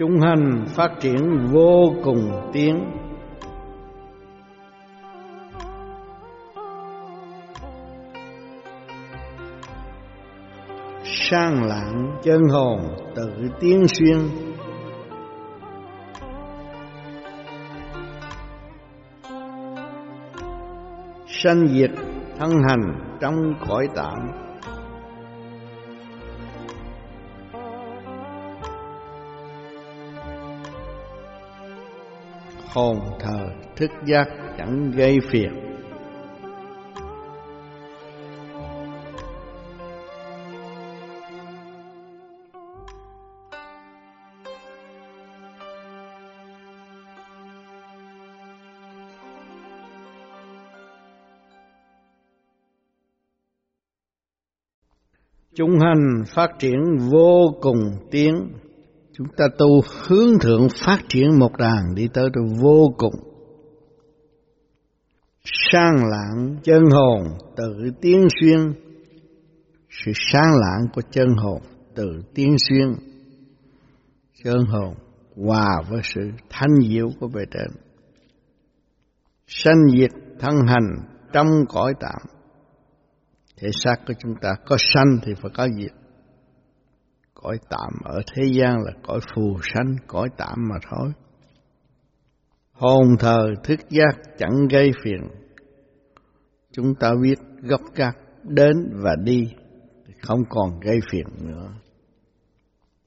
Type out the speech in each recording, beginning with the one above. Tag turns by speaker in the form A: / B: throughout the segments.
A: chúng hành phát triển vô cùng tiến sang lạng chân hồn tự tiến xuyên. Sanh diệt thân hành trong cõi tạm hồn thờ thức giác chẳng gây phiền. Chúng hành phát triển vô cùng tiến chúng ta tu hướng thượng phát triển một đàn đi tới được vô cùng. Sang lãng chân hồn, tự tiến xuyên. Sự sáng lãng của chân hồn, tự tiến xuyên. Chân hồn hòa với sự thanh diệu của bề trên. Sanh diệt thân hành trong cõi tạm thể xác của chúng ta có sanh thì phải có diệt cõi tạm ở thế gian là cõi phù sanh, cõi tạm mà thôi. Hồn thờ thức giác chẳng gây phiền. Chúng ta biết gốc gác đến và đi, không còn gây phiền nữa.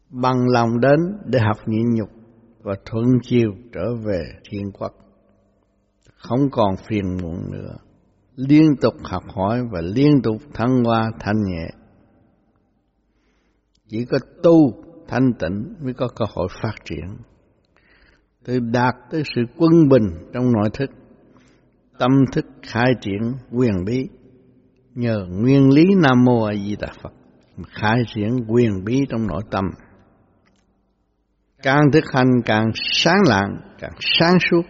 A: Bằng lòng đến để học nhịn nhục và thuận chiều trở về thiên quốc. Không còn phiền muộn nữa. Liên tục học hỏi và liên tục thăng hoa thanh nhẹ chỉ có tu thanh tịnh mới có cơ hội phát triển. Từ đạt tới sự quân bình trong nội thức, tâm thức khai triển quyền bí. Nhờ nguyên lý nam mô a di đà phật khai triển quyền bí trong nội tâm. Càng thực hành càng sáng lạng, càng sáng suốt.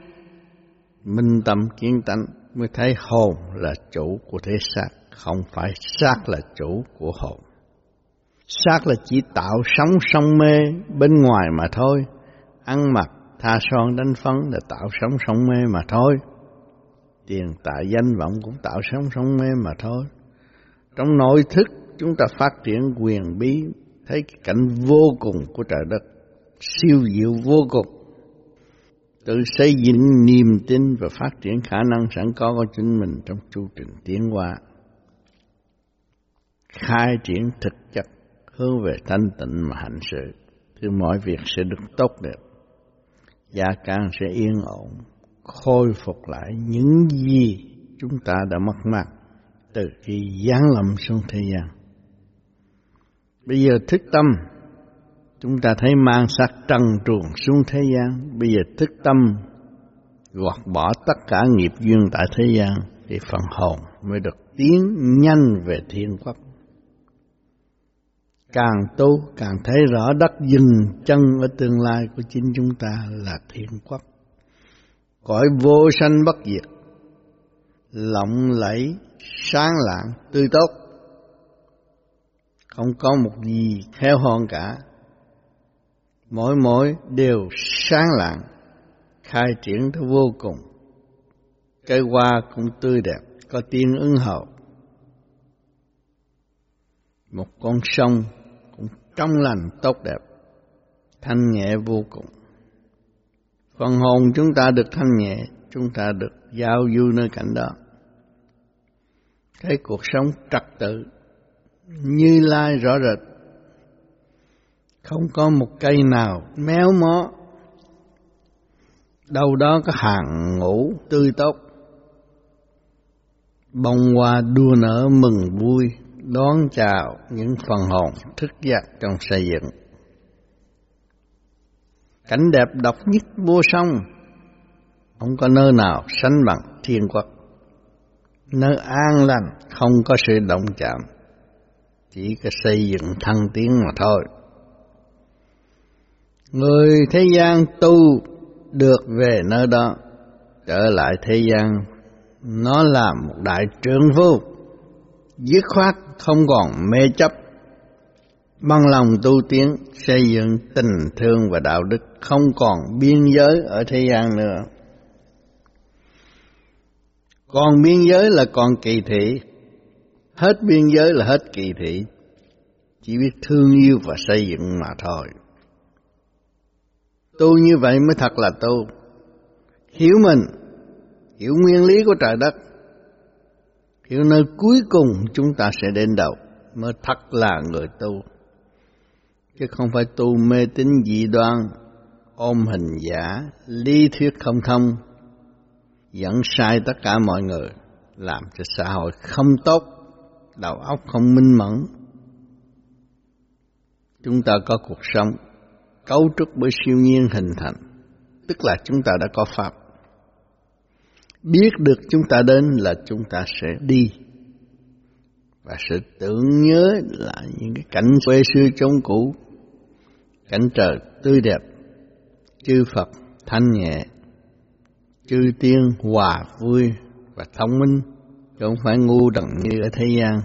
A: Minh tâm kiến tánh mới thấy hồn là chủ của thế xác, không phải xác là chủ của hồn xác là chỉ tạo sống sông mê bên ngoài mà thôi. Ăn mặc, tha son, đánh phấn là tạo sống sông mê mà thôi. Tiền, tài, danh vọng cũng tạo sống sông mê mà thôi. Trong nội thức, chúng ta phát triển quyền bí, thấy cái cảnh vô cùng của trời đất, siêu diệu vô cùng. Tự xây dựng niềm tin và phát triển khả năng sẵn có của chính mình trong chu trình tiến hóa. Khai triển thực chất hướng về thanh tịnh mà hành sự. Thì mọi việc sẽ được tốt đẹp. Gia can sẽ yên ổn, khôi phục lại những gì chúng ta đã mất mát từ khi giáng lâm xuống thế gian. Bây giờ thức tâm, chúng ta thấy mang sắc trần truồng xuống thế gian. Bây giờ thức tâm, gọt bỏ tất cả nghiệp duyên tại thế gian thì phần hồn mới được tiến nhanh về thiên quốc càng tu, càng thấy rõ đất dừng chân ở tương lai của chính chúng ta là thiên quốc. Cõi vô sanh bất diệt, lộng lẫy, sáng lạng, tươi tốt. Không có một gì theo hòn cả. Mỗi mỗi đều sáng lạng, khai triển tới vô cùng. Cây hoa cũng tươi đẹp, có tiên ứng hậu. Một con sông trong lành tốt đẹp, thanh nhẹ vô cùng. Phần hồn chúng ta được thanh nhẹ, chúng ta được giao du nơi cảnh đó. Thấy cuộc sống trật tự, như lai rõ rệt. Không có một cây nào méo mó. Đâu đó có hàng ngũ tươi tốt. Bông hoa đua nở mừng vui đón chào những phần hồn thức giác trong xây dựng. Cảnh đẹp độc nhất vô song không có nơi nào sánh bằng thiên quốc. Nơi an lành không có sự động chạm chỉ có xây dựng thăng tiến mà thôi. Người thế gian tu được về nơi đó, trở lại thế gian, nó là một đại trưởng phu, dứt khoát không còn mê chấp, bằng lòng tu tiến xây dựng tình thương và đạo đức không còn biên giới ở thế gian nữa. Còn biên giới là còn kỳ thị. Hết biên giới là hết kỳ thị. Chỉ biết thương yêu và xây dựng mà thôi. Tu như vậy mới thật là tu. Hiểu mình hiểu nguyên lý của trời đất hiểu nơi cuối cùng chúng ta sẽ đến đâu? Mới thật là người tu. Chứ không phải tu mê tín dị đoan, ôm hình giả, lý thuyết không thông, dẫn sai tất cả mọi người, làm cho xã hội không tốt, đầu óc không minh mẫn. Chúng ta có cuộc sống cấu trúc bởi siêu nhiên hình thành, tức là chúng ta đã có pháp biết được chúng ta đến là chúng ta sẽ đi. Và sự tưởng nhớ là những cái cảnh quê xưa trong cũ, cảnh trời tươi đẹp, chư Phật thanh nhẹ, chư tiên hòa vui và thông minh, chứ không phải ngu đần như ở thế gian,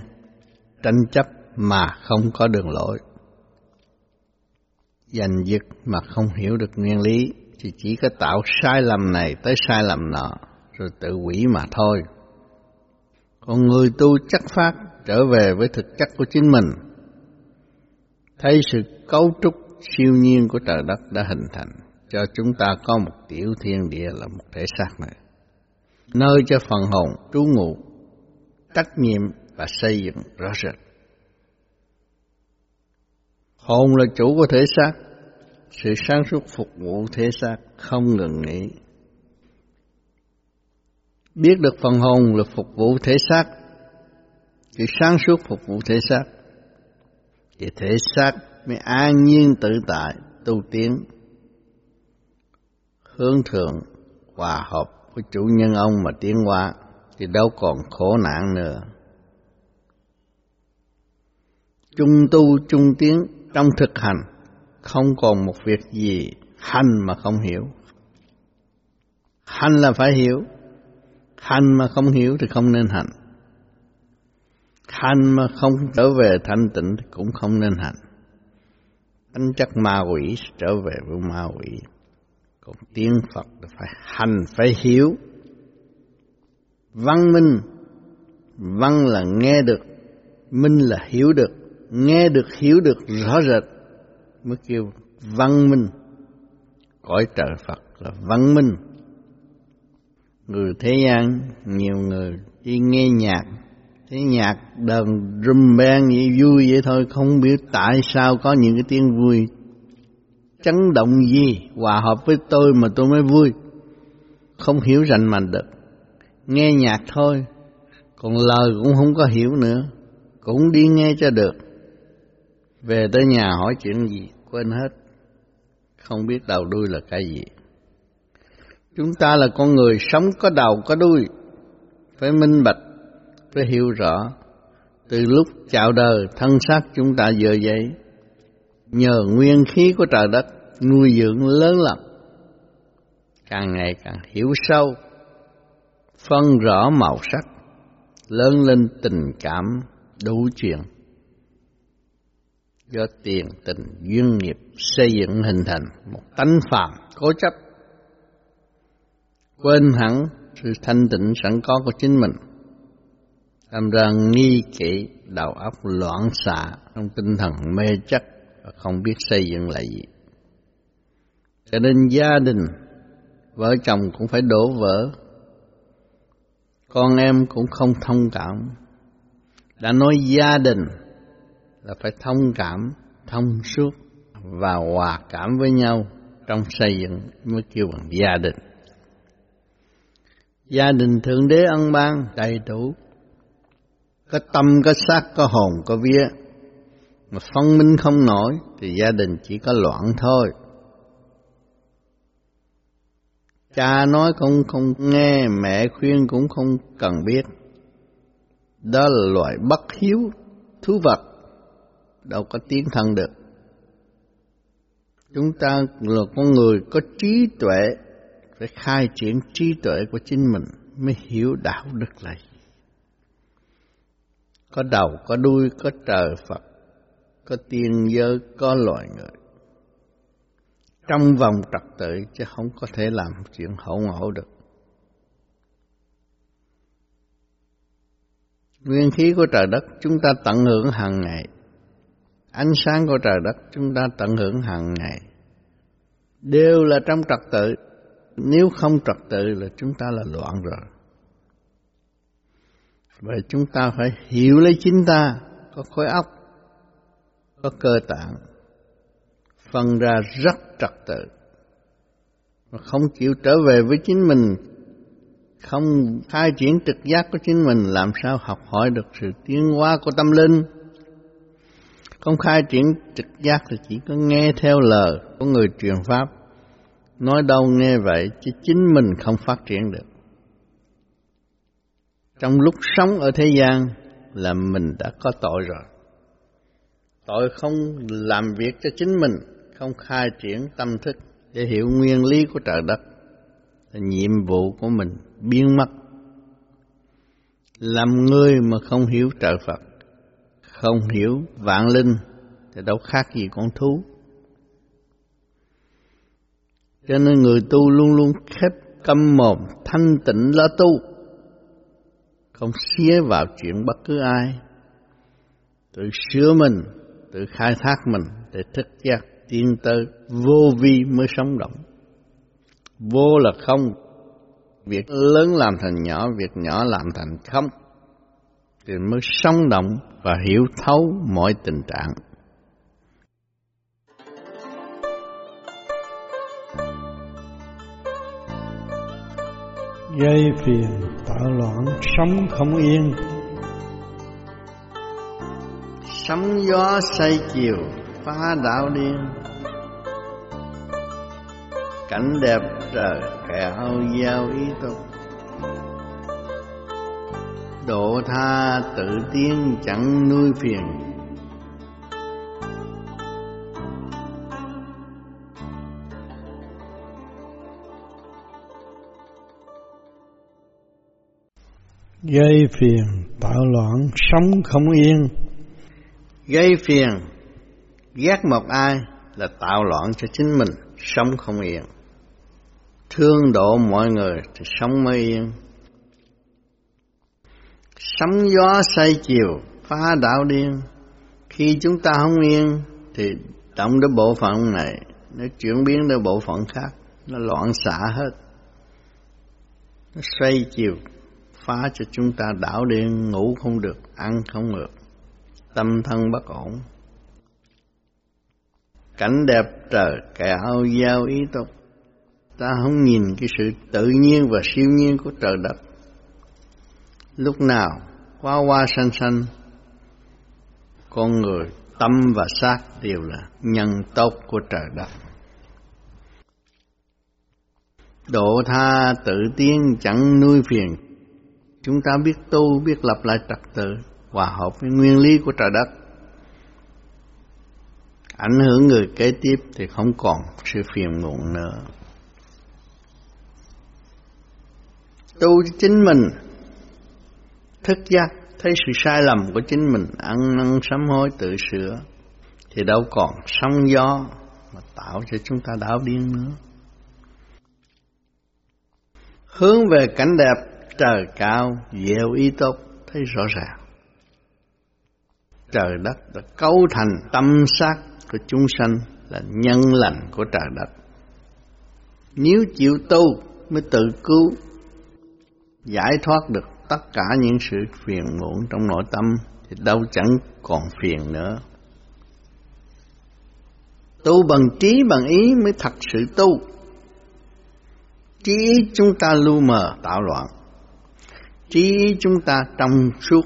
A: tranh chấp mà không có đường lỗi giành giật mà không hiểu được nguyên lý, thì chỉ có tạo sai lầm này tới sai lầm nọ rồi tự quỷ mà thôi. Còn người tu chắc phát trở về với thực chất của chính mình. Thấy sự cấu trúc siêu nhiên của trời đất đã hình thành, cho chúng ta có một tiểu thiên địa là một thể xác này. Nơi cho phần hồn trú ngụ, trách nhiệm và xây dựng rõ rệt. Hồn là chủ của thể xác, sự sáng suốt phục vụ thể xác không ngừng nghỉ biết được phần hồn là phục vụ thể xác. Cái sáng suốt phục vụ thể xác. Thì thể xác mới an nhiên tự tại, tu tiến, hướng thượng, hòa hợp với chủ nhân ông mà tiến hóa, thì đâu còn khổ nạn nữa. Chung tu, chung tiến trong thực hành, không còn một việc gì hành mà không hiểu. Hành là phải hiểu hành mà không hiểu thì không nên hành. Hành mà không trở về thanh tịnh thì cũng không nên hành. Tính chất ma quỷ trở về với ma quỷ. Còn tiếng Phật là phải hành, phải hiểu. Văn minh, văn là nghe được, minh là hiểu được. Nghe được, hiểu được rõ rệt. Mới kêu văn minh. Cõi trời Phật là văn minh người thế gian, nhiều người đi nghe nhạc. Thấy nhạc đờn rum beng vậy vui vậy thôi, không biết tại sao có những cái tiếng vui. Chấn động gì? Hòa hợp với tôi mà tôi mới vui. Không hiểu rành mạch được. Nghe nhạc thôi. Còn lời cũng không có hiểu nữa. Cũng đi nghe cho được. Về tới nhà hỏi chuyện gì, quên hết. Không biết đầu đuôi là cái gì chúng ta là con người sống có đầu, có đuôi. Phải minh bạch, phải hiểu rõ. Từ lúc chào đời, thân xác chúng ta giờ vậy nhờ nguyên khí của trời đất, nuôi dưỡng lớn lắm. Càng ngày càng hiểu sâu, phân rõ màu sắc, lớn lên tình cảm, đủ chuyện. Do tiền, tình, duyên nghiệp xây dựng hình thành một tánh phàm cố chấp quên hẳn sự thanh tịnh sẵn có của chính mình. Làm ra nghi kỵ, đầu óc loạn xạ, trong tinh thần mê chấp và không biết xây dựng lại. gì. Cho nên gia đình, vợ chồng cũng phải đổ vỡ. Con em cũng không thông cảm. Đã nói gia đình là phải thông cảm, thông suốt và hòa cảm với nhau trong xây dựng, mới kêu bằng gia đình gia đình thượng đế ân ban, đầy đủ. Có tâm, có xác, có hồn, có vía. Mà phân minh không nổi, thì gia đình chỉ có loạn thôi. Cha nói cũng không nghe, mẹ khuyên cũng không cần biết. Đó là loại bất hiếu, thú vật. Đâu có tiến thân được. Chúng ta là con người có trí tuệ phải khai triển trí tuệ của chính mình mới hiểu đạo đức là gì có đầu có đuôi có trời Phật có tiên giới, có loài người. Trong vòng trật tự chứ không có thể làm chuyện hậu ngộ được. Nguyên khí của trời đất chúng ta tận hưởng hàng ngày. Ánh sáng của trời đất chúng ta tận hưởng hàng ngày. Đều là trong trật tự. Nếu không trật tự là chúng ta là loạn rồi. Vậy chúng ta phải hiểu lấy chính ta, có khối óc, có cơ tạng, phân ra rất trật tự. Mà không chịu trở về với chính mình, không khai triển trực giác của chính mình, làm sao học hỏi được sự tiến hóa của tâm linh. Không khai triển trực giác thì chỉ có nghe theo lời của người truyền pháp. Nói đâu nghe vậy, chứ chính mình không phát triển được trong lúc sống ở thế gian là mình đã có tội rồi. Tội không làm việc cho chính mình, không khai triển tâm thức để hiểu nguyên lý của trời đất. Là nhiệm vụ của mình biến mất. Làm người mà không hiểu trời Phật, không hiểu vạn linh thì đâu khác gì con thú. Cho nên người tu luôn luôn khép câm mồm, thanh tịnh là tu không xía vào chuyện bất cứ ai. Tự sửa mình, tự khai thác mình để thức giác tiên tới vô vi mới sống động. Vô là không, việc lớn làm thành nhỏ, việc nhỏ làm thành không, thì mới sống động và hiểu thấu mọi tình trạng.
B: Gây phiền tạo loạn, sống không yên.
A: Sấm gió say chiều, phá đạo điên cảnh đẹp trời kẹo giao ý tục. Độ tha tự tiên chẳng nuôi phiền
B: gây phiền tạo loạn, sống không yên.
A: Gây phiền, ghét một ai là tạo loạn cho chính mình, sống không yên. Thương độ mọi người thì sống mới yên. Sóng gió say chiều, phá đạo điên. Khi chúng ta không yên thì động đến bộ phận này, nó chuyển biến đến bộ phận khác. Nó loạn xạ hết. Nó xoay chiều phá cho chúng ta đảo điên ngủ không được, ăn không được, tâm thân bất ổn. Cảnh đẹp trời kẹo giao ý tục, ta không nhìn cái sự tự nhiên và siêu nhiên của trời đất. Lúc nào qua qua xanh xanh, con người tâm và xác đều là nhân tốt của trời đất. Độ tha tự tiến chẳng nuôi phiền Chúng ta biết tu, biết lập lại trật tự, hòa hợp với nguyên lý của trời đất. Ảnh hưởng người kế tiếp thì không còn sự phiền muộn nữa. Tu chính mình, thức giác, thấy sự sai lầm của chính mình, ăn năn sám hối tự sửa, thì đâu còn sóng gió mà tạo cho chúng ta đảo điên nữa. Hướng về cảnh đẹp trời cao dèo ý tốt, thấy rõ ràng. Trời đất đã cấu thành tâm sát của chúng sanh là nhân lành của trời đất. Nếu chịu tu mới tự cứu, giải thoát được tất cả những sự phiền muộn trong nội tâm thì đâu chẳng còn phiền nữa. Tu bằng trí, bằng ý mới thật sự tu. Trí ý chúng ta lu mờ tạo loạn trí chúng ta trong suốt.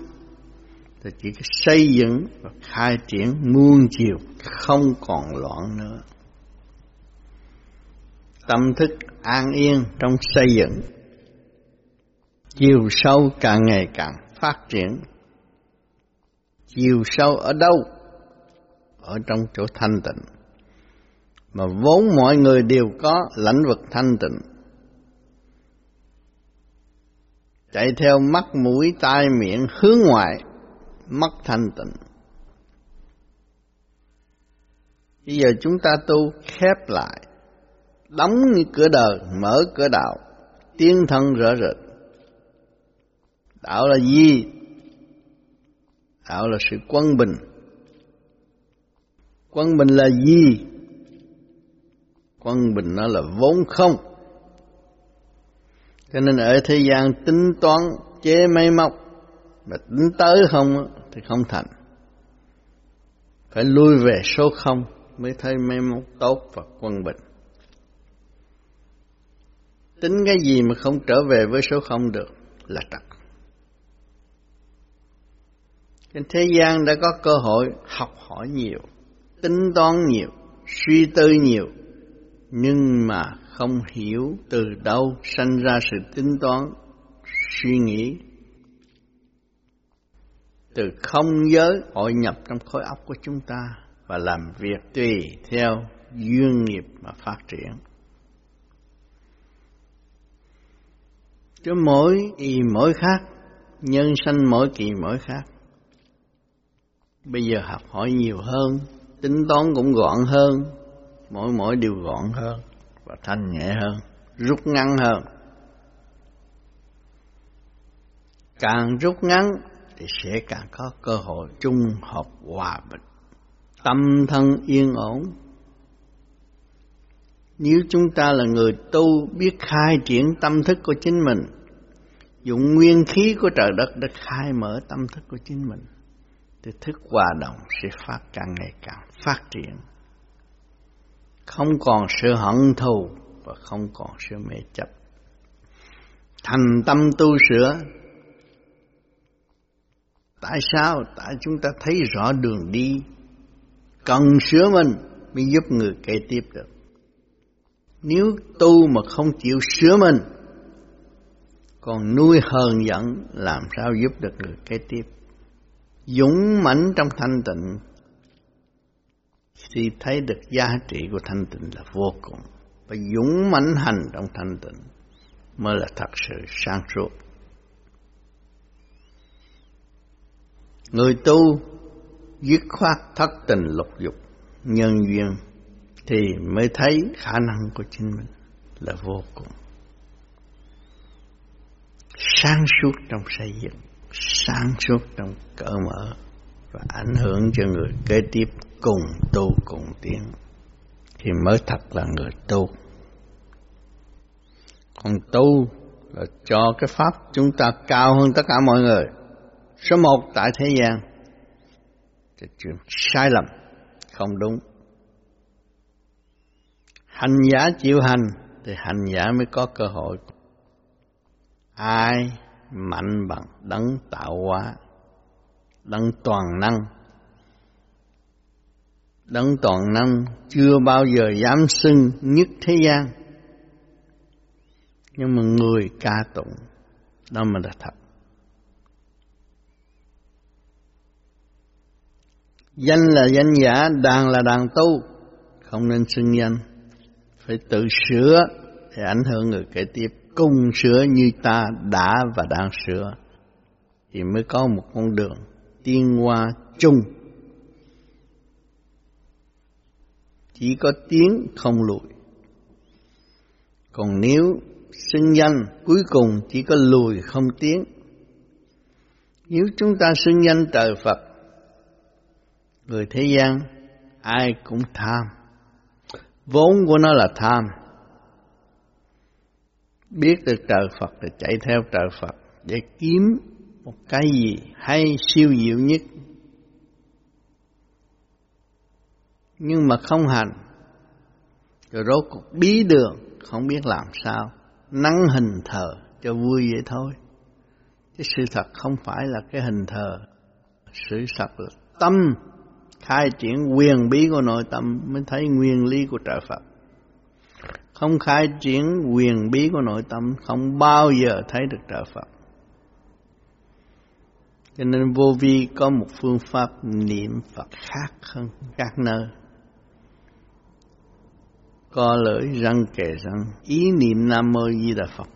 A: Thì chỉ xây dựng và khai triển muôn chiều, không còn loạn nữa. Tâm thức an yên trong xây dựng. Chiều sâu càng ngày càng phát triển. Chiều sâu ở đâu? Ở trong chỗ thanh tịnh. Mà vốn mọi người đều có lãnh vực thanh tịnh. Chạy theo mắt mũi tai miệng hướng ngoại mất thanh tịnh Bây giờ chúng ta tu khép lại, đóng cửa đời, mở cửa đạo, tiên thân rõ rệt. Đạo là gì? Đạo là sự quân bình. Quân bình là gì? Quân bình nó là vốn không. Cho nên ở thế gian tính toán chế máy móc mà tính tới không thì không thành. Phải lui về số không mới thấy máy móc tốt và quân bình. Tính cái gì mà không trở về với số không được là trật. Trên thế gian đã có cơ hội học hỏi nhiều, tính toán nhiều, suy tư nhiều, nhưng mà không hiểu từ đâu sanh ra sự tính toán, suy nghĩ. Từ không giới hội nhập trong khối óc của chúng ta và làm việc tùy theo duyên nghiệp mà phát triển. Chứ mỗi kỳ mỗi khác, nhân sanh mỗi kỳ mỗi khác. Bây giờ học hỏi nhiều hơn, tính toán cũng gọn hơn, mỗi mỗi điều gọn hơn và thanh nhẹ hơn, rút ngắn hơn. Càng rút ngắn thì sẽ càng có cơ hội chung hợp hòa bình, tâm thân yên ổn. Nếu chúng ta là người tu biết khai triển tâm thức của chính mình, dùng nguyên khí của trời đất để khai mở tâm thức của chính mình, thì thức hòa đồng sẽ phát càng ngày càng phát triển không còn sự hận thù và không còn sự mê chấp. Thành tâm tu sửa. Tại sao? Tại chúng ta thấy rõ đường đi. Cần sửa mình mới giúp người kế tiếp được. Nếu tu mà không chịu sửa mình, còn nuôi hờn giận, làm sao giúp được người kế tiếp? Dũng mãnh trong thanh tịnh thì thấy được giá trị của thanh tịnh là vô cùng. Và dũng mãnh hành trong thanh tịnh mới là thật sự sáng suốt. Người tu dứt khoát thất tình lục dục, nhân duyên thì mới thấy khả năng của chính mình là vô cùng. Sáng suốt trong xây dựng, sáng suốt trong cỡ mở và ảnh hưởng cho người kế tiếp cùng tu cùng tiến. Thì mới thật là người tu. Còn tu là cho cái pháp chúng ta cao hơn tất cả mọi người. Số một tại thế gian. Thì chuyện sai lầm không đúng. Hành giả chịu hành thì hành giả mới có cơ hội. Ai mạnh bằng đấng tạo hóa? Đấng toàn năng. Đấng toàn năng chưa bao giờ dám xưng nhất thế gian. Nhưng mà người ca tụng, đó mà là thật. Danh là danh giả, đàn là đàn tu. Không nên xưng danh. Phải tự sửa để ảnh hưởng người kế tiếp. Cùng sửa như ta đã và đang sửa, thì mới có một con đường tiên hoa chung. Chỉ có tiếng không lùi. Còn nếu xưng danh cuối cùng chỉ có lùi không tiếng. Nếu chúng ta xưng danh trời Phật, người thế gian ai cũng tham. Vốn của nó là tham. Biết được trời Phật thì chạy theo trời Phật để kiếm một cái gì hay siêu diệu nhất. Nhưng mà không hành. Rồi rốt cuộc bí đường, không biết làm sao. Nắng hình thờ cho vui vậy thôi. Cái sự thật không phải là cái hình thờ. Sự thật là tâm. Khai triển quyền bí của nội tâm mới thấy nguyên lý của trời Phật. Không khai triển quyền bí của nội tâm, không bao giờ thấy được trời Phật cho nên vô vi có một phương pháp niệm Phật khác hơn các nơi. Co lưỡi răng kề răng ý niệm nam mô di đà phật.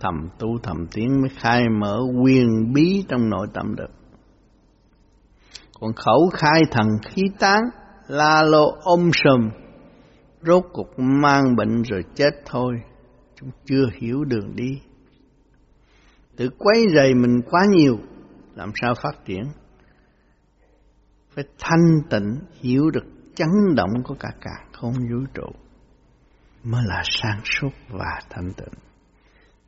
A: Thầm tu thầm tiếng mới khai mở quyền bí trong nội tâm được. Còn khẩu khai thần khí tán la lô ôm sùm, rốt cục mang bệnh rồi chết thôi, chúng chưa hiểu đường đi. Tự quấy rầy mình quá nhiều, làm sao phát triển? Phải thanh tịnh, hiểu được chấn động của cả cả không vũ trụ mới là sáng suốt và thanh tịnh.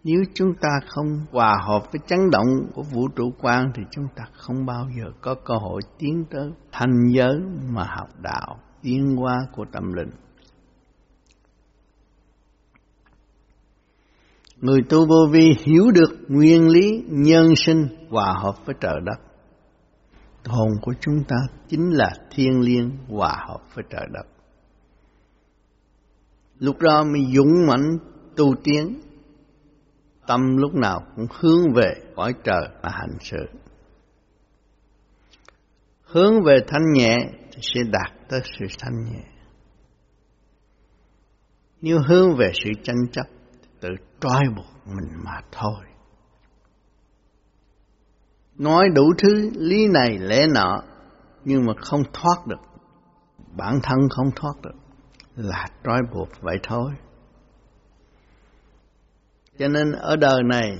A: Nếu chúng ta không hòa hợp với chấn động của vũ trụ quan thì chúng ta không bao giờ có cơ hội tiến tới thành giới mà học đạo, tiến hóa của tâm linh. Người tu vô vi hiểu được nguyên lý nhân sinh hòa hợp với trời đất. Hồn của chúng ta chính là thiên liêng hòa hợp với trời đất. Lúc đó mới dũng mãnh tu tiến tâm lúc nào cũng hướng về cõi trời mà hành sự. Hướng về thanh nhẹ thì sẽ đạt tới sự thanh nhẹ. Nếu hướng về sự tranh chấp, tự trói buộc mình mà thôi. Nói đủ thứ lý này lẽ nọ, nhưng mà không thoát được. Bản thân không thoát được, là trói buộc vậy thôi. Cho nên ở đời này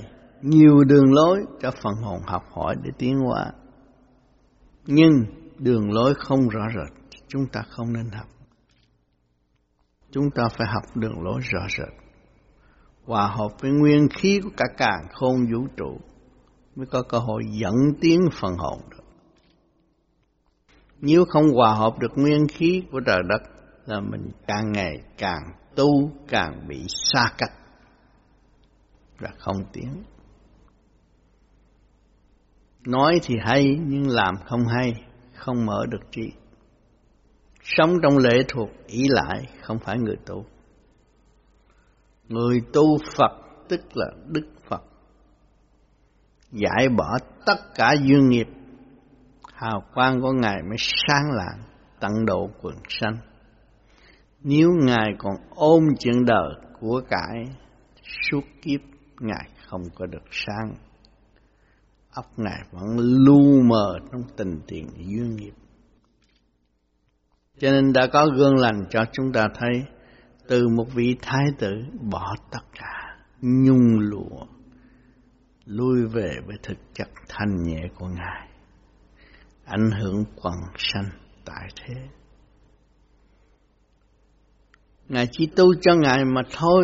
A: nhiều đường lối cho phần hồn học hỏi để tiến hóa. Nhưng đường lối không rõ rệt, chúng ta không nên học. Chúng ta phải học đường lối rõ rệt. Hòa hợp với nguyên khí của cả càng khôn vũ trụ mới có cơ hội dẫn tiến phần hồn được. Nếu không hòa hợp được nguyên khí của trời đất là mình càng ngày càng tu càng bị xa cách và không tiến. Nói thì hay nhưng làm không hay, không mở được trí. Sống trong lệ thuộc ý lại không phải người tu. Người tu Phật tức là Đức Phật. Giải bỏ tất cả duyên nghiệp, hào quang của Ngài mới sáng lạng, tận độ quần sanh. Nếu Ngài còn ôm chuyện đời của cải suốt kiếp Ngài không có được sáng. Ốc Ngài vẫn lu mờ trong tình tiền duyên nghiệp. Cho nên đã có gương lành cho chúng ta thấy từ một vị thái tử bỏ tất cả, nhung lụa, lui về với thực chất thanh nhẹ của Ngài, ảnh hưởng quần sanh tại thế. Ngài chỉ tu cho Ngài mà thôi,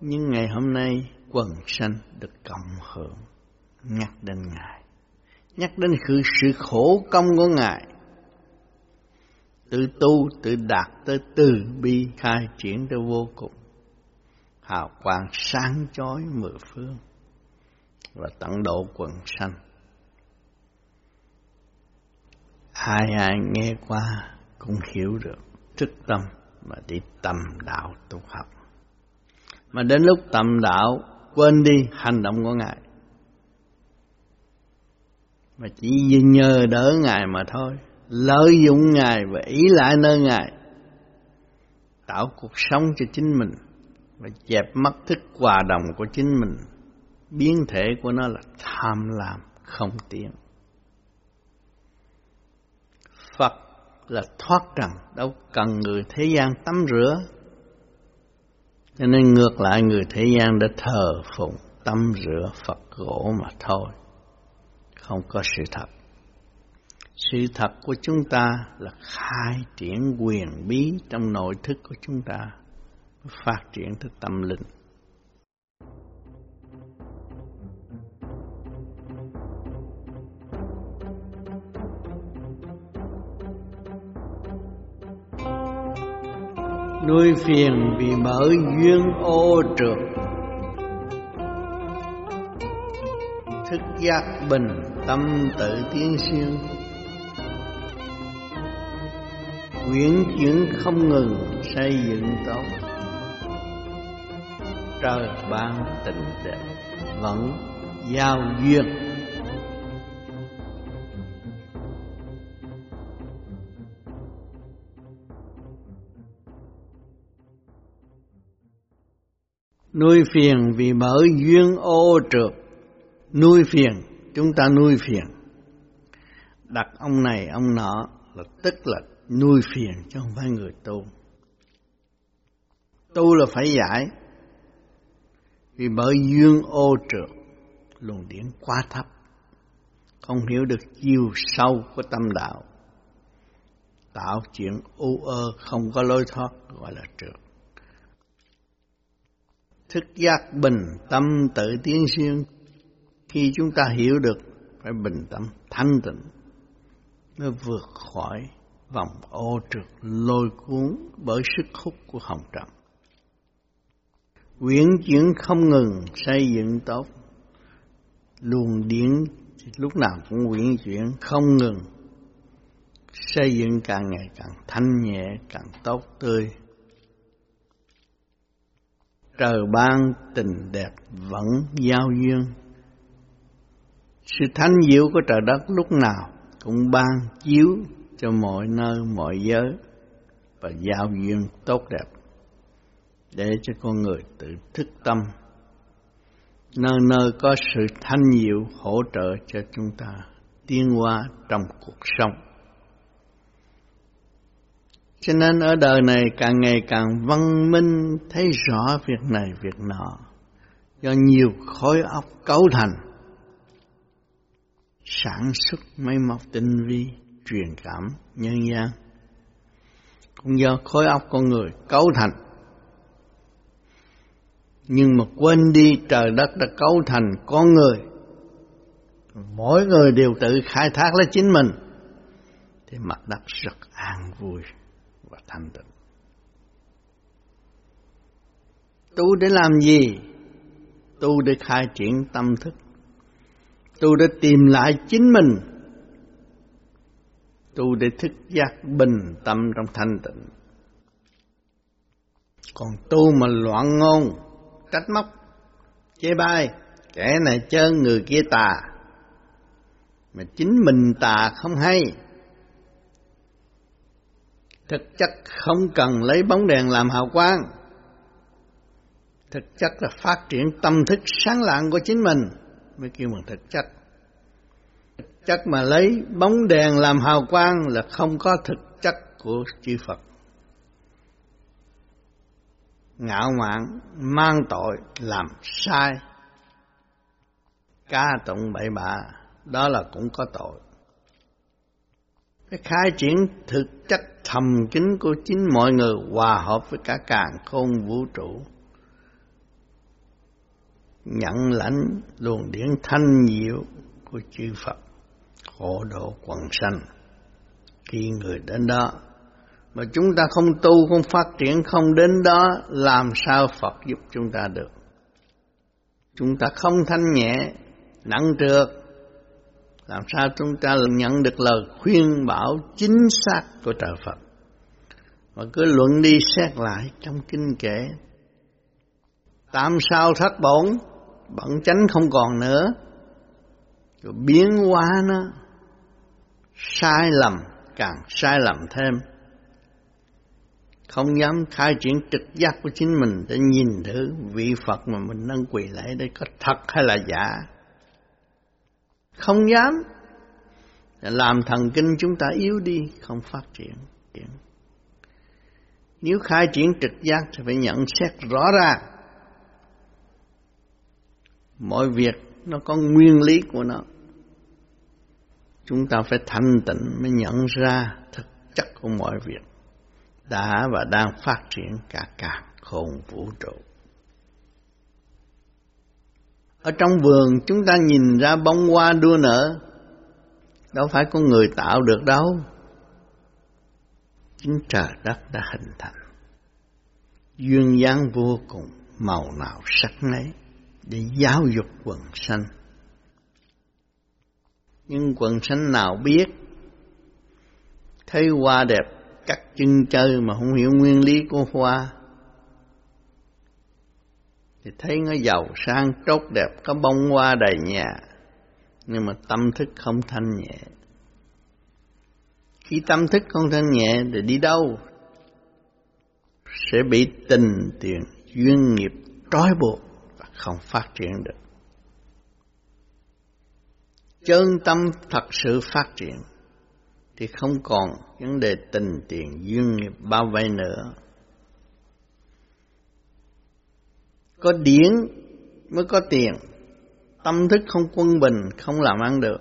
A: nhưng ngày hôm nay quần sanh được cộng hưởng nhắc đến ngài nhắc đến sự, sự khổ công của ngài tự tu tự đạt tới từ bi khai triển tới vô cùng hào quang sáng chói mười phương và tận độ quần sanh ai ai nghe qua cũng hiểu được thức tâm mà đi tâm đạo tu học mà đến lúc tâm đạo quên đi hành động của Ngài. Mà chỉ nhờ đỡ Ngài mà thôi, lợi dụng Ngài và ý lại nơi Ngài. Tạo cuộc sống cho chính mình và dẹp mất thức hòa đồng của chính mình. Biến thể của nó là tham lam, không tiếng. Phật là thoát trần, đâu cần người thế gian tắm rửa cho nên ngược lại người thế gian đã thờ phụng tắm rửa Phật gỗ mà thôi. Không có sự thật. Sự thật của chúng ta là khai triển quyền bí trong nội thức của chúng ta, phát triển tới tâm linh. nuôi phiền vì mở duyên ô trượt thức giác bình tâm tự tiến siêu quyển chuyển không ngừng xây dựng tốt trời ban tình đẹp vẫn giao duyên Nuôi phiền vì mở duyên ô trượt. Nuôi phiền, chúng ta nuôi phiền. Đặt ông này ông nọ là tức là nuôi phiền chứ không phải người tu. Tu là phải giải. Vì bởi duyên ô trượt, luồng điển quá thấp. Không hiểu được chiều sâu của tâm đạo. Tạo chuyện u ơ không có lối thoát gọi là trượt. Thức giác bình tâm tự tiến xuyên. Khi chúng ta hiểu được phải bình tâm thanh tịnh mới vượt khỏi vòng ô trượt lôi cuốn bởi sức hút của hồng trần. Quyển chuyển không ngừng xây dựng tốt, luồng điển lúc nào cũng quyển chuyển không ngừng, xây dựng càng ngày càng thanh nhẹ, càng tốt tươi. Trời ban tình đẹp vẫn giao duyên. Sự thanh diệu của trời đất lúc nào cũng ban chiếu cho mọi nơi, mọi giới và giao duyên tốt đẹp để cho con người tự thức tâm. Nơi nơi có sự thanh diệu hỗ trợ cho chúng ta tiến hóa trong cuộc sống. Cho nên ở đời này càng ngày càng văn minh, thấy rõ việc này, việc nọ, do nhiều khối óc cấu thành, sản xuất máy móc tinh vi truyền cảm nhân gian. Cũng do khối óc con người cấu thành. Nhưng mà quên đi trời đất đã cấu thành con người. Mỗi người đều tự khai thác lấy chính mình. Thì mặt đất rất an vui và thanh tịnh. Tu để làm gì? Tu để khai triển tâm thức. Tu để tìm lại chính mình tu để thức giác bình tâm trong thanh tịnh. Còn tu mà loạn ngôn, trách móc, chê bai, kẻ này chơn người kia tà. Mà chính mình tà không hay. Thực chất không cần lấy bóng đèn làm hào quang. Thực chất là phát triển tâm thức sáng lạng của chính mình, mới kêu bằng thực chất chất mà lấy bóng đèn làm hào quang là không có thực chất của chư Phật. Ngạo mạn, mang tội, làm sai ca tụng bậy bạ, đó là cũng có tội. Cái khai triển thực chất thầm kín của chính mọi người hòa hợp với cả càng khôn vũ trụ nhận lãnh luồng điển thanh diệu của chư Phật khổ độ quần sanh. Khi người đến đó, mà chúng ta không tu, không phát triển, không đến đó, làm sao Phật giúp chúng ta được? Chúng ta không thanh nhẹ, nặng trược làm sao chúng ta nhận được lời khuyên bảo chính xác của trời Phật? Mà cứ luận đi xét lại trong kinh kể. Tam sao thất bổn, bận chánh không còn nữa rồi biến hóa nó sai lầm, càng sai lầm thêm. Không dám khai triển trực giác của chính mình để nhìn thử vị Phật mà mình đang quỳ lễ đây có thật hay là giả. Không dám. Làm thần kinh chúng ta yếu đi, không phát triển. Nếu khai triển trực giác thì phải nhận xét rõ ràng mọi việc nó có nguyên lý của nó chúng ta phải thanh tịnh mới nhận ra thực chất của mọi việc đã và đang phát triển cả cả khôn vũ trụ. Ở trong vườn chúng ta nhìn ra bông hoa đua nở, đâu phải con người tạo được đâu. Chính trời đất đã hình thành. Duyên dáng vô cùng, màu nào sắc nấy, để giáo dục quần sanh nhưng quần sanh nào biết? Thấy hoa đẹp, cắt chân chơi mà không hiểu nguyên lý của hoa. Thì thấy nó giàu sang, tốt đẹp, có bông hoa đầy nhà. Nhưng mà tâm thức không thanh nhẹ. Khi tâm thức không thanh nhẹ thì đi đâu? Sẽ bị tình tiền, duyên nghiệp, trói buộc và không phát triển được chân tâm thật sự phát triển thì không còn vấn đề tình tiền duyên nghiệp bao vây nữa. Có điển mới có tiền, tâm thức không quân bình không làm ăn được.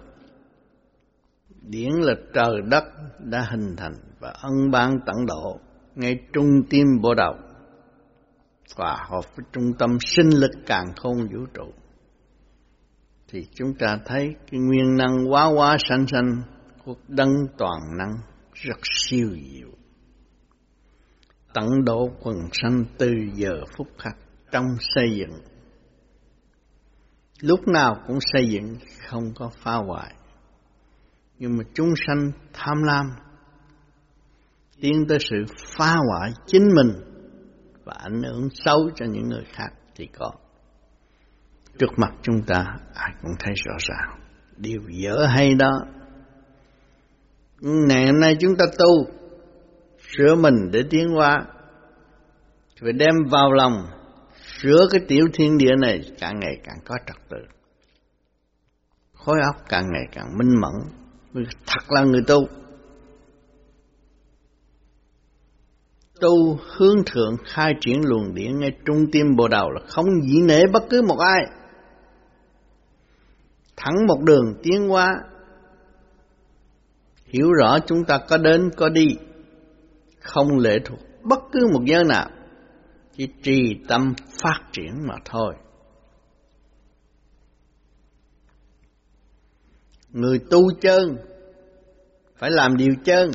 A: Điển là trời đất đã hình thành và ân ban tận độ ngay trung tim bộ đầu và hợp với trung tâm sinh lực càng khôn vũ trụ thì chúng ta thấy cái nguyên năng quá quá sanh sanh của đấng toàn năng rất siêu diệu. Tận độ quần sanh từ giờ phút khắc trong xây dựng. Lúc nào cũng xây dựng, không có phá hoại. Nhưng mà chúng sanh tham lam, tiến tới sự phá hoại chính mình và ảnh hưởng xấu cho những người khác thì có. Trước mặt chúng ta, ai cũng thấy rõ ràng, điều dở hay đó. Ngày hôm nay chúng ta tu, sửa mình để tiến hóa phải đem vào lòng, sửa cái tiểu thiên địa này, càng ngày càng có trật tự khối óc càng ngày càng minh mẫn thật là người tu tu hướng thượng, khai triển luồng điển, ngay trung tim bồ đầu là không dĩ nể bất cứ một ai. Thẳng một đường tiến hóa, hiểu rõ chúng ta có đến có đi, không lệ thuộc bất cứ một giới nào, chỉ trì tâm phát triển mà thôi. Người tu chân phải làm điều chân,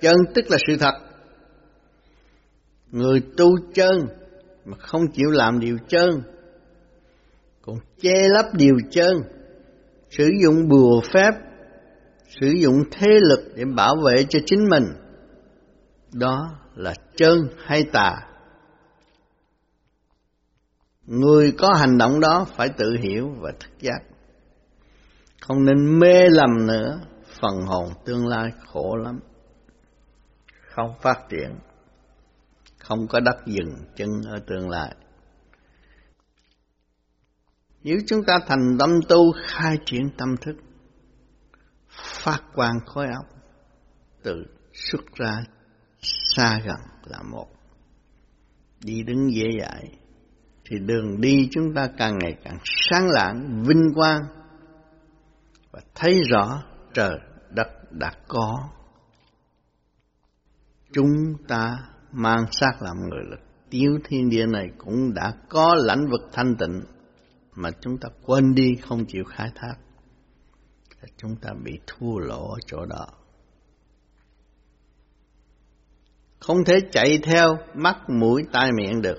A: chân tức là sự thật. Người tu chân mà không chịu làm điều chân, còn che lấp điều chân, sử dụng bùa phép, sử dụng thế lực để bảo vệ cho chính mình. Đó là chân hay tà. Người có hành động đó phải tự hiểu và thức giác. Không nên mê lầm nữa, phần hồn tương lai khổ lắm. Không phát triển không có đất dừng chân ở tương lai. Nếu chúng ta thành tâm tu khai triển tâm thức, phát quang khối óc, từ xuất ra xa gần là một. Đi đứng dễ dãi, thì đường đi chúng ta càng ngày càng sáng lạng, vinh quang, và thấy rõ trời đất đã có. Chúng ta mang xác làm người là tiểu thiên địa này cũng đã có lãnh vực thanh tịnh chúng ta quên đi, không chịu khai thác chúng ta bị thua lỗ ở chỗ đó. Không thể chạy theo mắt, mũi, tai, miệng được.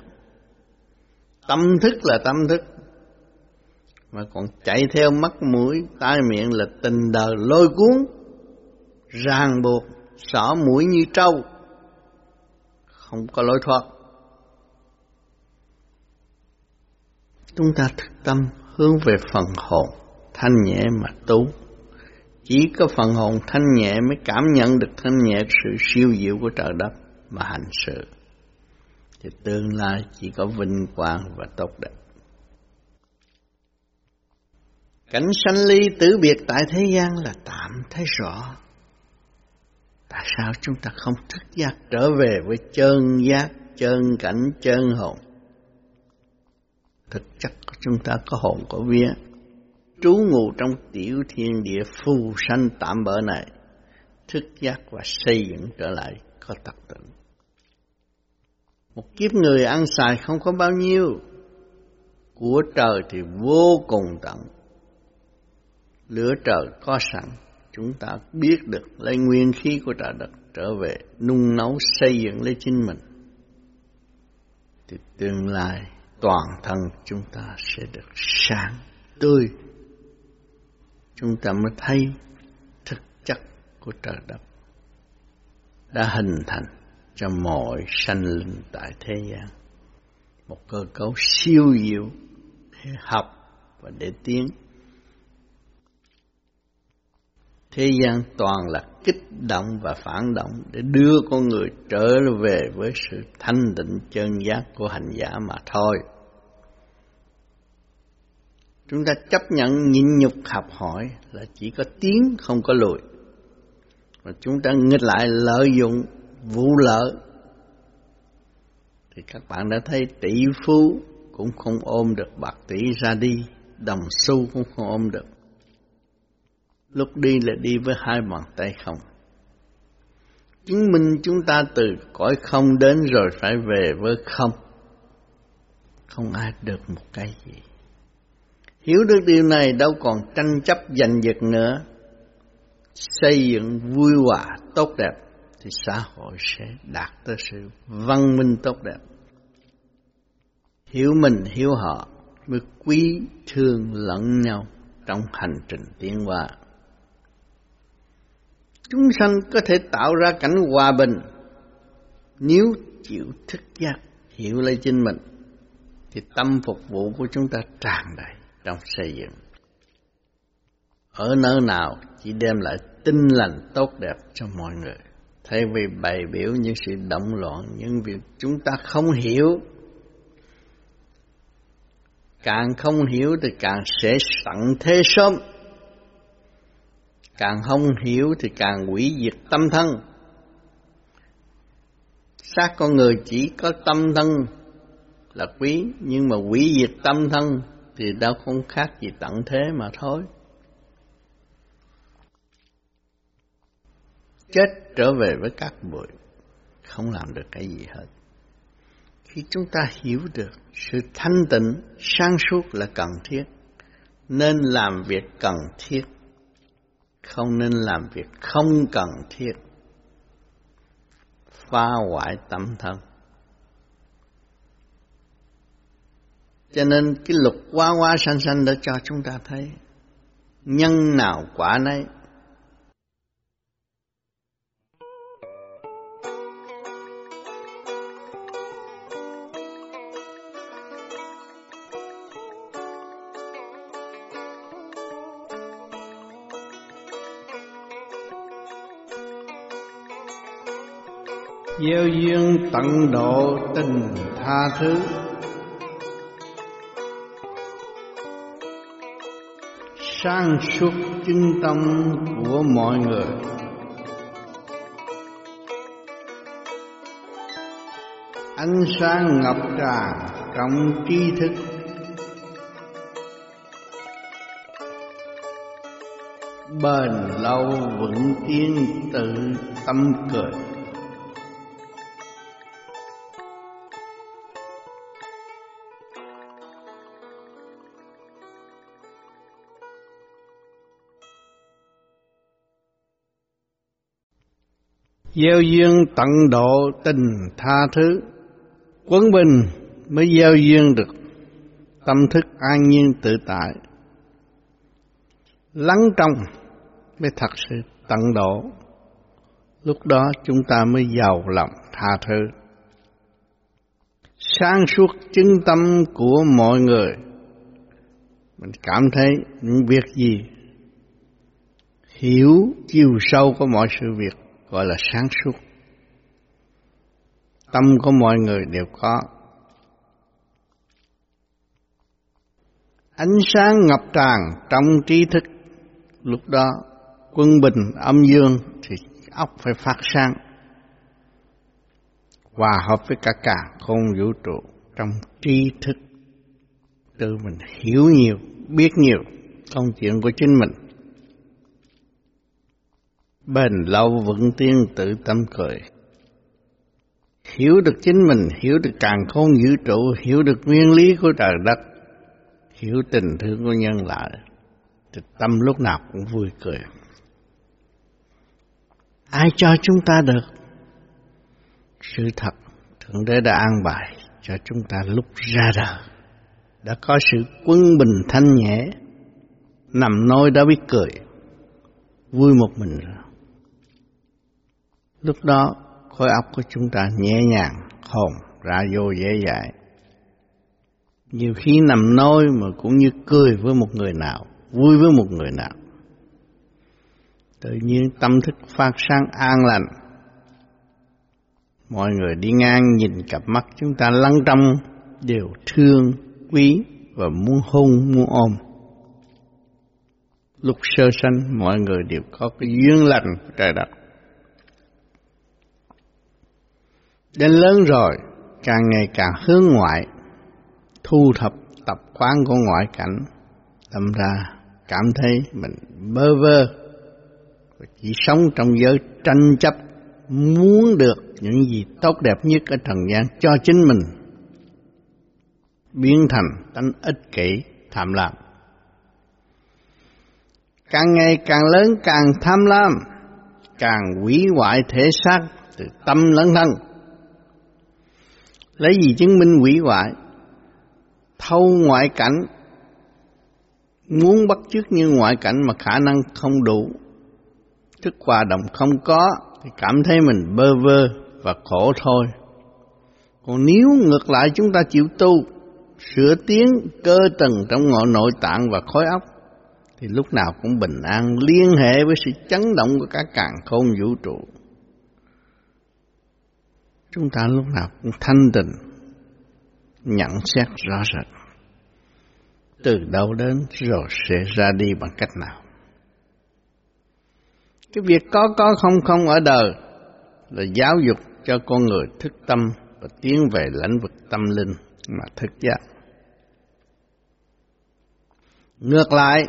A: Tâm thức là tâm thức, mà còn chạy theo mắt, mũi, tai, miệng là tình đời lôi cuốn, ràng buộc, xỏ mũi như trâu. Không có lối thoát. Chúng ta thực tâm hướng về phần hồn thanh nhẹ mà tu. Chỉ có phần hồn thanh nhẹ mới cảm nhận được thanh nhẹ sự siêu diệu của trời đất mà hành sự. Thì tương lai chỉ có vinh quang và tốt đẹp. Cảnh sanh ly tử biệt tại thế gian là tạm thấy rõ. Tại sao chúng ta không thức giác trở về với chân giác, chân cảnh, chân hồn? Thực chất của chúng ta có hồn có vía, trú ngụ trong tiểu thiên địa phù sanh tạm bỡ này, thức giác và xây dựng trở lại có tật tịnh. Một kiếp người ăn xài không có bao nhiêu, của trời thì vô cùng tận, lửa trời có sẵn chúng ta biết được lấy nguyên khí của trời đất trở về nung nấu xây dựng lấy chính mình. Thì tương lai toàn thân chúng ta sẽ được sáng tươi chúng ta mới thấy thực chất của trời đất đã hình thành cho mọi sanh linh tại thế gian một cơ cấu siêu diệu để học và để tiến thế gian toàn là kích động và phản động để đưa con người trở về với sự thanh định chân giác của hành giả mà thôi. Chúng ta chấp nhận nhịn nhục học hỏi là chỉ có tiến không có lùi. mà chúng ta nghịch lại lợi dụng vụ lợi. Thì các bạn đã thấy tỷ phú cũng không ôm được, bạc tỷ ra đi, đồng xu cũng không ôm được. Lúc đi là đi với hai bàn tay không. Chứng minh chúng ta từ cõi không đến rồi phải về với không. Không ai được một cái gì hiểu được điều này đâu còn tranh chấp giành giật nữa. Xây dựng vui hòa tốt đẹp thì xã hội sẽ đạt tới sự văn minh tốt đẹp. Hiểu mình, hiểu họ mới quý thương lẫn nhau trong hành trình tiến hóa. Chúng sanh có thể tạo ra cảnh hòa bình. Nếu chịu thức giác, hiểu lấy chính mình, thì tâm phục vụ của chúng ta tràn đầy trong xây dựng. Ở nơi nào chỉ đem lại tinh lành tốt đẹp cho mọi người. Thay vì bày biểu những sự động loạn, những việc chúng ta không hiểu, càng không hiểu thì càng sẽ tận thế sớm. Càng không hiểu thì càng hủy diệt tâm thân. Xác con người chỉ có tâm thân là quý, nhưng mà hủy diệt tâm thân thì đâu không khác gì tận thế mà thôi. Chết trở về với các bụi, không làm được cái gì hết. Khi chúng ta hiểu được sự thanh tịnh, sáng suốt là cần thiết, nên làm việc cần thiết. Không nên làm việc không cần thiết. Phá hoại tâm thân. Cho nên cái lục quá quá sanh sanh đã cho chúng ta thấy. Nhân nào quả nấy.
B: Gieo duyên tận độ tình tha thứ. Sang suốt chân tâm của mọi người. Ánh sáng ngập tràn trong tri thức. Bền lâu vững tiến tự tâm cười. Gieo duyên tận độ tình tha thứ. Quấn bình mới gieo duyên được tâm thức an nhiên tự tại. Lắng trong mới thật sự tận độ. Lúc đó chúng ta mới giàu lòng tha thứ. Sáng suốt chứng tâm của mọi người. Mình cảm thấy những việc gì? Hiểu chiều sâu của mọi sự việc gọi là sáng suốt. Tâm của mọi người đều có. Ánh sáng ngập tràn trong trí thức, lúc đó quân bình âm dương thì óc phải phát sáng. Hòa hợp với cả cả không vũ trụ trong tri thức. Tự mình hiểu nhiều, biết nhiều công chuyện của chính mình bền lâu vững tiên tự tâm cười. Hiểu được chính mình, hiểu được càng khôn vũ trụ, hiểu được nguyên lý của trời đất, hiểu tình thương của nhân loại, thì tâm lúc nào cũng vui cười. Ai cho chúng ta được? Sự thật, Thượng Đế đã an bài cho chúng ta lúc ra đời. Đã có sự quân bình thanh nhẹ, nằm nôi đã biết cười, vui một mình rồi. Lúc đó khối óc của chúng ta nhẹ nhàng, hồn ra vô dễ dãi. Nhiều khi nằm nôi mà cũng như cười với một người nào, vui với một người nào. Tự nhiên tâm thức phát sáng an lành. Mọi người đi ngang nhìn cặp mắt chúng ta lắng trong đều thương, quý và muốn hôn, muốn ôm. Lúc sơ sanh mọi người đều có cái duyên lành trời đất Đến lớn rồi, càng ngày càng hướng ngoại, thu thập tập quán của ngoại cảnh, tâm ra cảm thấy mình bơ vơ, chỉ sống trong giới tranh chấp, muốn được những gì tốt đẹp nhất ở trần gian cho chính mình, biến thành tánh ích kỷ, tham lam. Càng ngày càng lớn càng tham lam, càng hủy hoại thể xác từ tâm lẫn thân. Lấy gì chứng minh hủy hoại? Thâu ngoại cảnh, muốn bắt chước như ngoại cảnh mà khả năng không đủ, thức hòa đồng không có, thì cảm thấy mình bơ vơ và khổ thôi. Còn nếu ngược lại chúng ta chịu tu, sửa tiến cơ tầng trong ngọn nội tạng và khối óc, thì lúc nào cũng bình an liên hệ với sự chấn động của cả càng khôn vũ trụ. Chúng ta lúc nào cũng thanh tịnh, nhận xét rõ rệt. Từ đâu đến rồi sẽ ra đi bằng cách nào. Cái việc có có không không ở đời là giáo dục cho con người thức tâm và tiến về lãnh vực tâm linh mà thức giác. Ngược lại,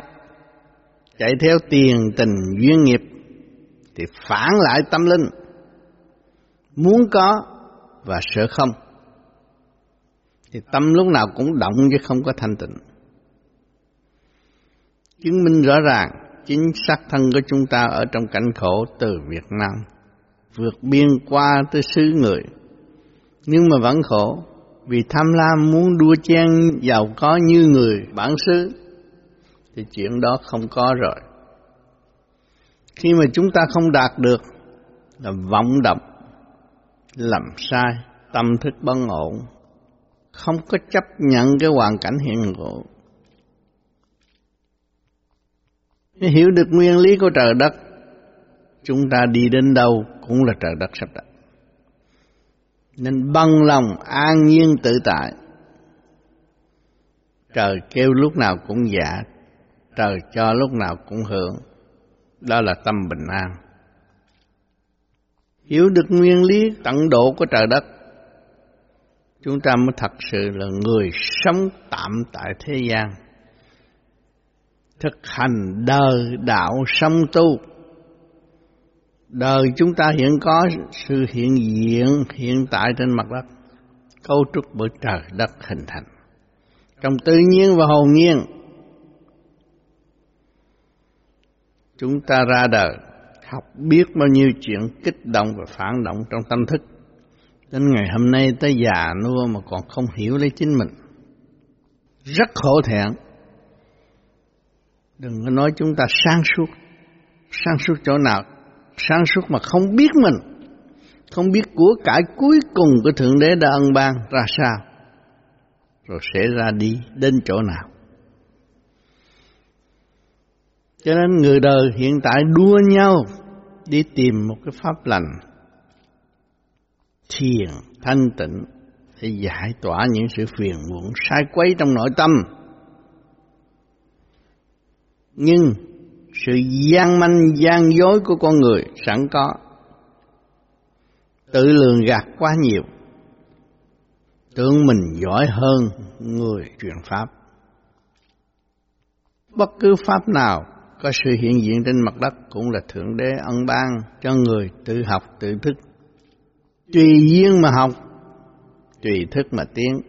B: chạy theo tiền tình duyên nghiệp thì phản lại tâm linh muốn có và sợ không? Thì tâm lúc nào cũng động chứ không có thanh tịnh. Chứng minh rõ ràng chính xác thân của chúng ta ở trong cảnh khổ từ Việt Nam vượt biên qua tới xứ người. Nhưng mà vẫn khổ vì tham lam muốn đua chen giàu có như người bản xứ thì chuyện đó không có rồi. Khi mà chúng ta không đạt được là vọng động, làm sai, tâm thức bất ổn, không có chấp nhận cái hoàn cảnh hiện hữu Hiểu được nguyên lý của trời đất, chúng ta đi đến đâu cũng là trời đất sắp đặt. Nên bằng lòng an nhiên tự tại. Trời kêu lúc nào cũng dạ, trời cho lúc nào cũng hưởng. Đó là tâm bình an. Hiểu được nguyên lý tận độ của trời đất, chúng ta mới thật sự là người sống tạm tại thế gian. Thực hành đời đạo sống tu. Đời chúng ta hiện có sự hiện diện hiện tại trên mặt đất, cấu trúc bởi trời đất hình thành. Trong tự nhiên và hồn nhiên, chúng ta ra đời học biết bao nhiêu chuyện kích động và phản động trong tâm thức. Đến ngày hôm nay tới già nua mà còn không hiểu lấy chính mình. Rất khổ thẹn. Đừng có nói chúng ta sáng suốt. Sáng suốt chỗ nào? Sáng suốt mà không biết mình. Không biết của cải cuối cùng của thượng đế đã ân ban ra sao. Rồi sẽ ra đi đến chỗ nào? Cho nên người đời hiện tại đua nhau đi tìm một cái pháp lành thiền, thanh tịnh để giải tỏa những sự phiền muộn, sai quấy trong nội tâm. Nhưng sự gian manh, gian dối của con người sẵn có. Tự lường gạt quá nhiều. Tưởng mình giỏi hơn người truyền pháp. Bất cứ pháp nào có sự hiện diện trên mặt đất cũng là Thượng Đế ân ban cho người tự học tự thức. Tùy duyên mà học, tùy thức mà tiến.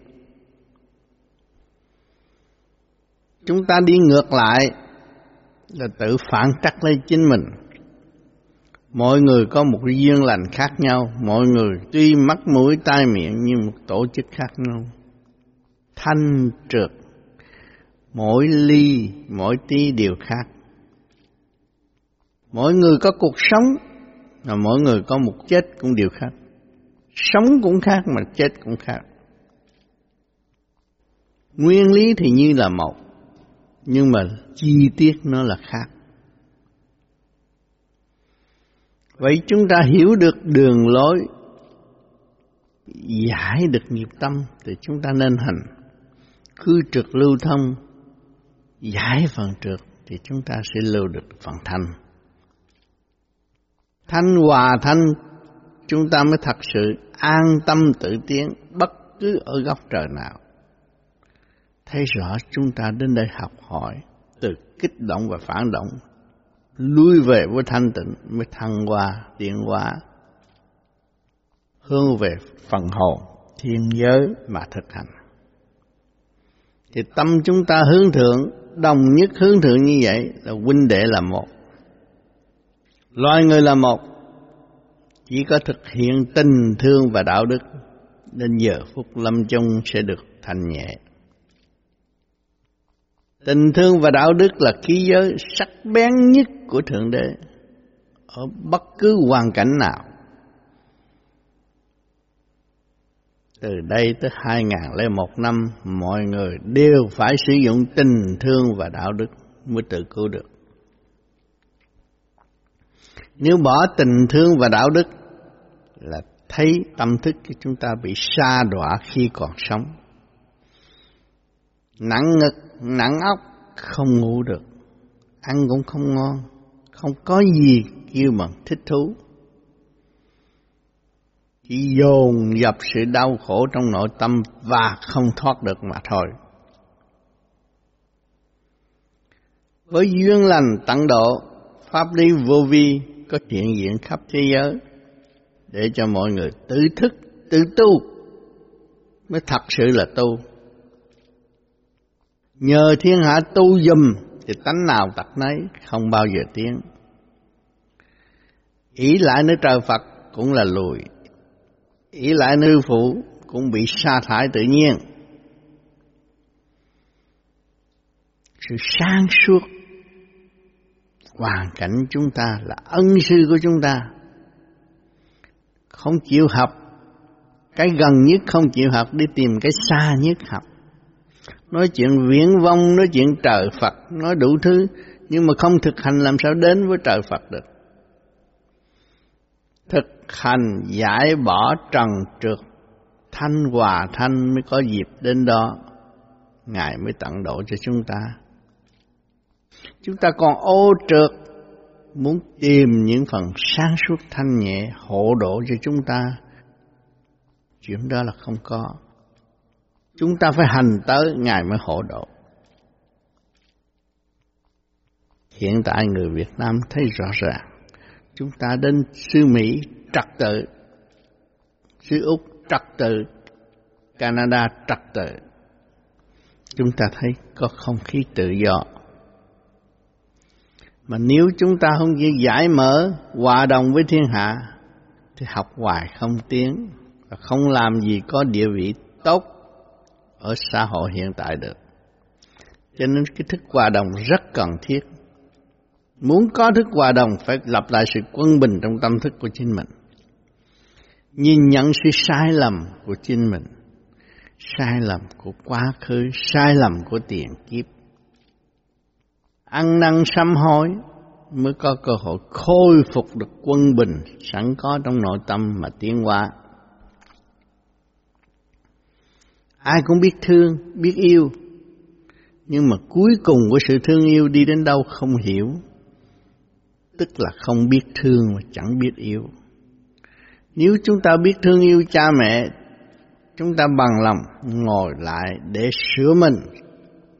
B: Chúng ta đi ngược lại là tự phản trắc lấy chính mình. Mọi người có một duyên lành khác nhau, mọi người tuy mắt mũi tai miệng như một tổ chức khác nhau. Thanh trượt, mỗi ly, mỗi tí đều khác Mỗi người có cuộc sống, mà mỗi người có một chết cũng đều khác. Sống cũng khác mà chết cũng khác. Nguyên lý thì như là một, nhưng mà chi tiết nó là khác. Vậy chúng ta hiểu được đường lối, giải được nghiệp tâm thì chúng ta nên hành. Cứ trực lưu thông, giải phần trượt thì chúng ta sẽ lưu được phần thanh thanh hòa thanh, chúng ta mới thật sự an tâm tự tiến bất cứ ở góc trời nào. Thấy rõ chúng ta đến đây học hỏi, từ kích động và phản động, lui về với thanh tịnh mới thăng hoa, tiến hóa, hướng về phần hồn, thiên giới mà thực hành thì tâm chúng ta hướng thượng, đồng nhất hướng thượng như vậy là huynh đệ là một loài người là một. Chỉ có thực hiện tình thương và đạo đức, nên giờ phút lâm chung sẽ được thành nhẹ. Tình thương và đạo đức là khí giới sắc bén nhất của thượng đế, ở bất cứ hoàn cảnh nào. Từ đây tới 2001 năm, mọi người đều phải sử dụng tình thương và đạo đức mới tự cứu được nếu bỏ tình thương và đạo đức là thấy tâm thức của chúng ta bị sa đọa khi còn sống. Nặng ngực, nặng óc, không ngủ được, ăn cũng không ngon, không có gì kêu mà thích thú. Chỉ dồn dập sự đau khổ trong nội tâm và không thoát được mà thôi. Với duyên lành tận độ, pháp lý vô vi có hiện diện khắp thế giới để cho mọi người tự thức, tự tu mới thật sự là tu. Nhờ thiên hạ tu dùm thì tánh nào tật nấy không bao giờ tiến. Ý lại nơi trời Phật cũng là lùi. Ý lại nơi phụ cũng bị sa thải tự nhiên. Sự sáng suốt hoàn cảnh chúng ta là ân sư của chúng ta. Không chịu học. Cái gần nhất không chịu học, đi tìm cái xa nhất học. Nói chuyện viễn vong nói chuyện trời phật, nói đủ thứ, nhưng mà không thực hành làm sao đến với trời phật được. Thực hành giải bỏ trần trượt, thanh hòa thanh mới có dịp đến đó. Ngài mới tận độ cho chúng ta chúng ta còn ô trượt, muốn tìm những phần sáng suốt thanh nhẹ hộ độ cho chúng ta. Chuyện đó là không có. Chúng ta phải hành tới, ngài mới hộ độ. Hiện tại người việt nam thấy rõ ràng, chúng ta đến xứ mỹ trật tự, xứ úc trật tự, canada trật tự. Chúng ta thấy có không khí tự do mà nếu chúng ta không chịu giải mở, hòa đồng với thiên hạ, thì học hoài không tiến, và không làm gì có địa vị tốt ở xã hội hiện tại được. Cho nên cái thức hòa đồng rất cần thiết. Muốn có thức hòa đồng phải lập lại sự quân bình trong tâm thức của chính mình. Nhìn nhận sự sai lầm của chính mình, sai lầm của quá khứ, sai lầm của tiền kiếp ăn năn sám hối mới có cơ hội khôi phục được quân bình sẵn có trong nội tâm mà tiến hóa. Ai cũng biết thương, biết yêu, nhưng mà cuối cùng của sự thương yêu đi đến đâu không hiểu, tức là không biết thương mà chẳng biết yêu. Nếu chúng ta biết thương yêu cha mẹ, chúng ta bằng lòng ngồi lại để sửa mình,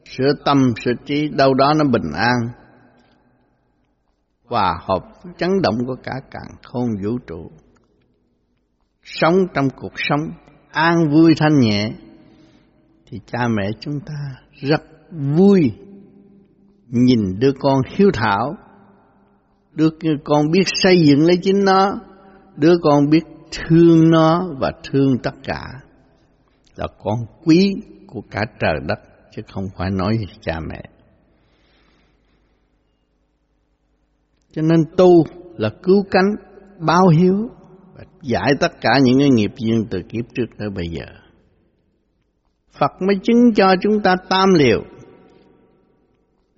B: sửa tâm, sửa trí, đâu đó nó bình an, hòa hợp chấn động của cả càng không vũ trụ. Sống trong cuộc sống an vui thanh nhẹ, thì cha mẹ chúng ta rất vui nhìn đứa con hiếu thảo, đứa con biết xây dựng lấy chính nó, đứa con biết thương nó và thương tất cả. Là con quý của cả trời đất chứ không phải nói gì cha mẹ. Cho nên tu là cứu cánh, báo hiếu và giải tất cả những cái nghiệp duyên từ kiếp trước tới bây giờ. Phật mới chứng cho chúng ta tam liều.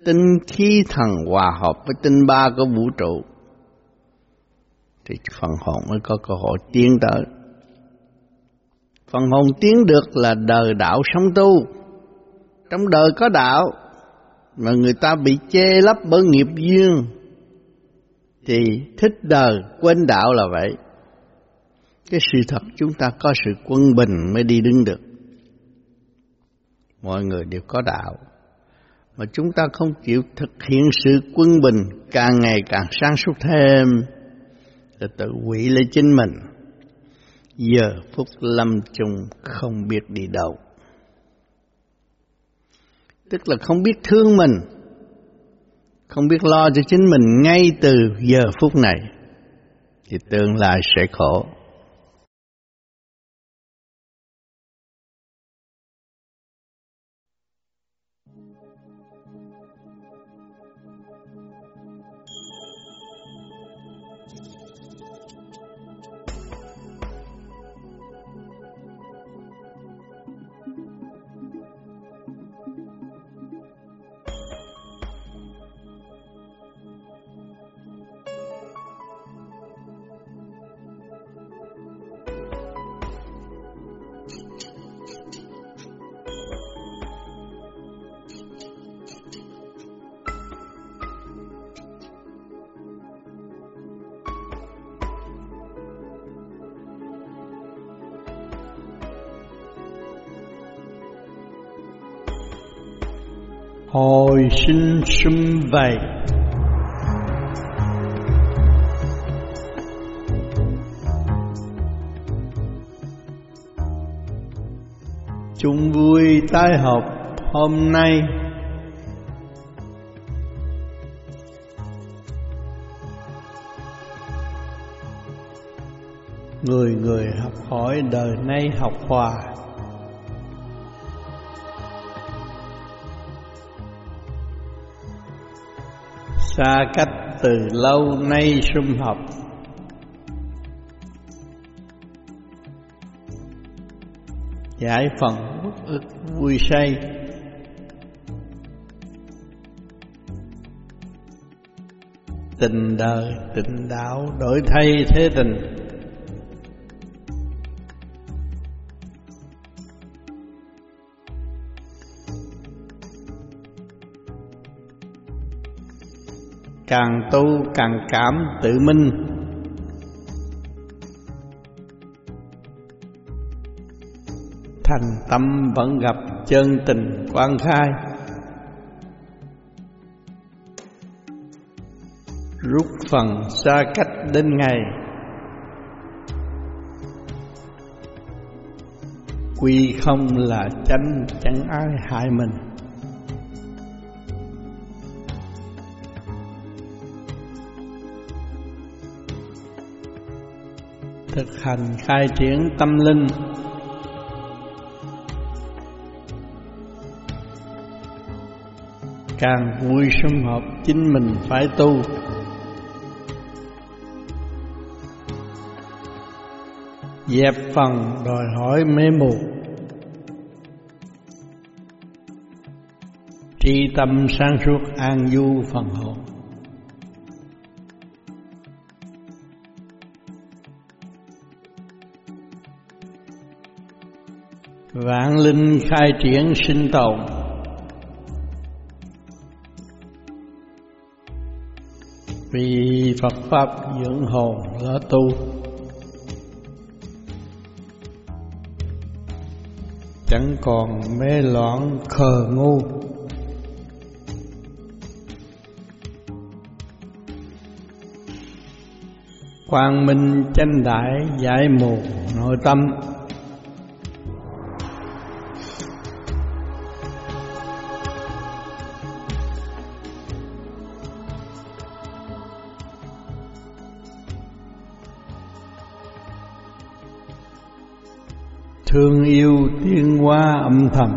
B: Tinh khí thần hòa hợp với tinh ba của vũ trụ. Thì phần hồn mới có cơ hội tiến tới. Phần hồn tiến được là đời đạo sống tu trong đời có đạo mà người ta bị che lấp bởi nghiệp duyên thì thích đời quên đạo là vậy cái sự thật chúng ta có sự quân bình mới đi đứng được. Mọi người đều có đạo, mà chúng ta không chịu thực hiện sự quân bình càng ngày càng sáng suốt thêm, là tự quỷ lấy chính mình. Giờ phút lâm chung không biết đi đâu. Tức là không biết thương mình, không biết lo cho chính mình ngay từ giờ phút này, thì tương lai sẽ khổ. Hồi sinh sum vầy. Chung vui tái hợp hôm nay. Người người học hỏi đời nay học hòa. Xa cách từ lâu nay sum họp. Giải phần bất ức vui say. Tình đời tình đạo đổi thay thế tình. Càng tu càng cảm tự minh. Thành tâm vẫn gặp chân tình quan khai. Rút phần xa cách đến ngày. Quy không là tránh chẳng ai hại mình. Thực hành khai triển tâm linh. Càng vui sum họp chính mình phải tu. Dẹp phần đòi hỏi mê mù. Tri tâm sáng suốt an du phần hồn. Vạn linh khai triển sinh tồn. Vì Phật Pháp dưỡng hồn lỡ tu. Chẳng còn mê loạn khờ ngu. Quang minh chánh đại giải mù nội tâm. Thương yêu tiên hoa âm thầm.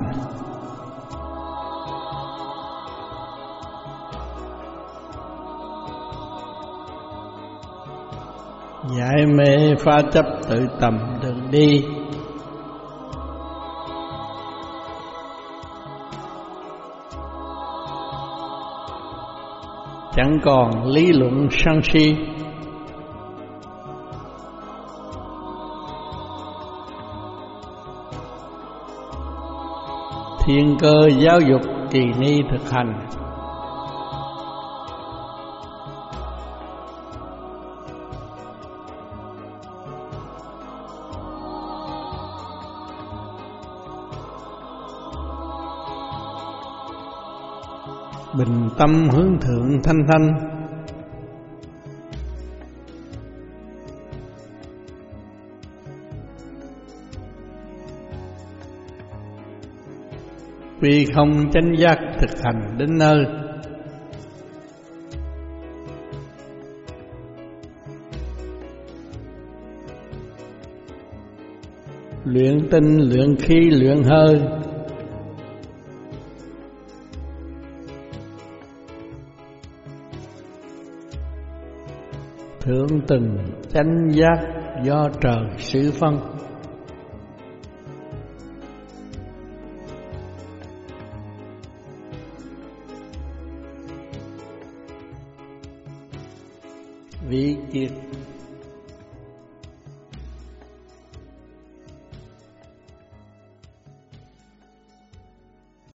B: Giải mê pha chấp tự tầm đường đi. Chẳng còn lý luận sân si. thiên cơ giáo dục trì ni thực hành.
A: Bình tâm hướng thượng thanh thanh. Vì không chánh giác thực hành đến nơi. Luyện tinh, luyện khí, luyện hơi. Thượng từng chánh giác do trời sự phân.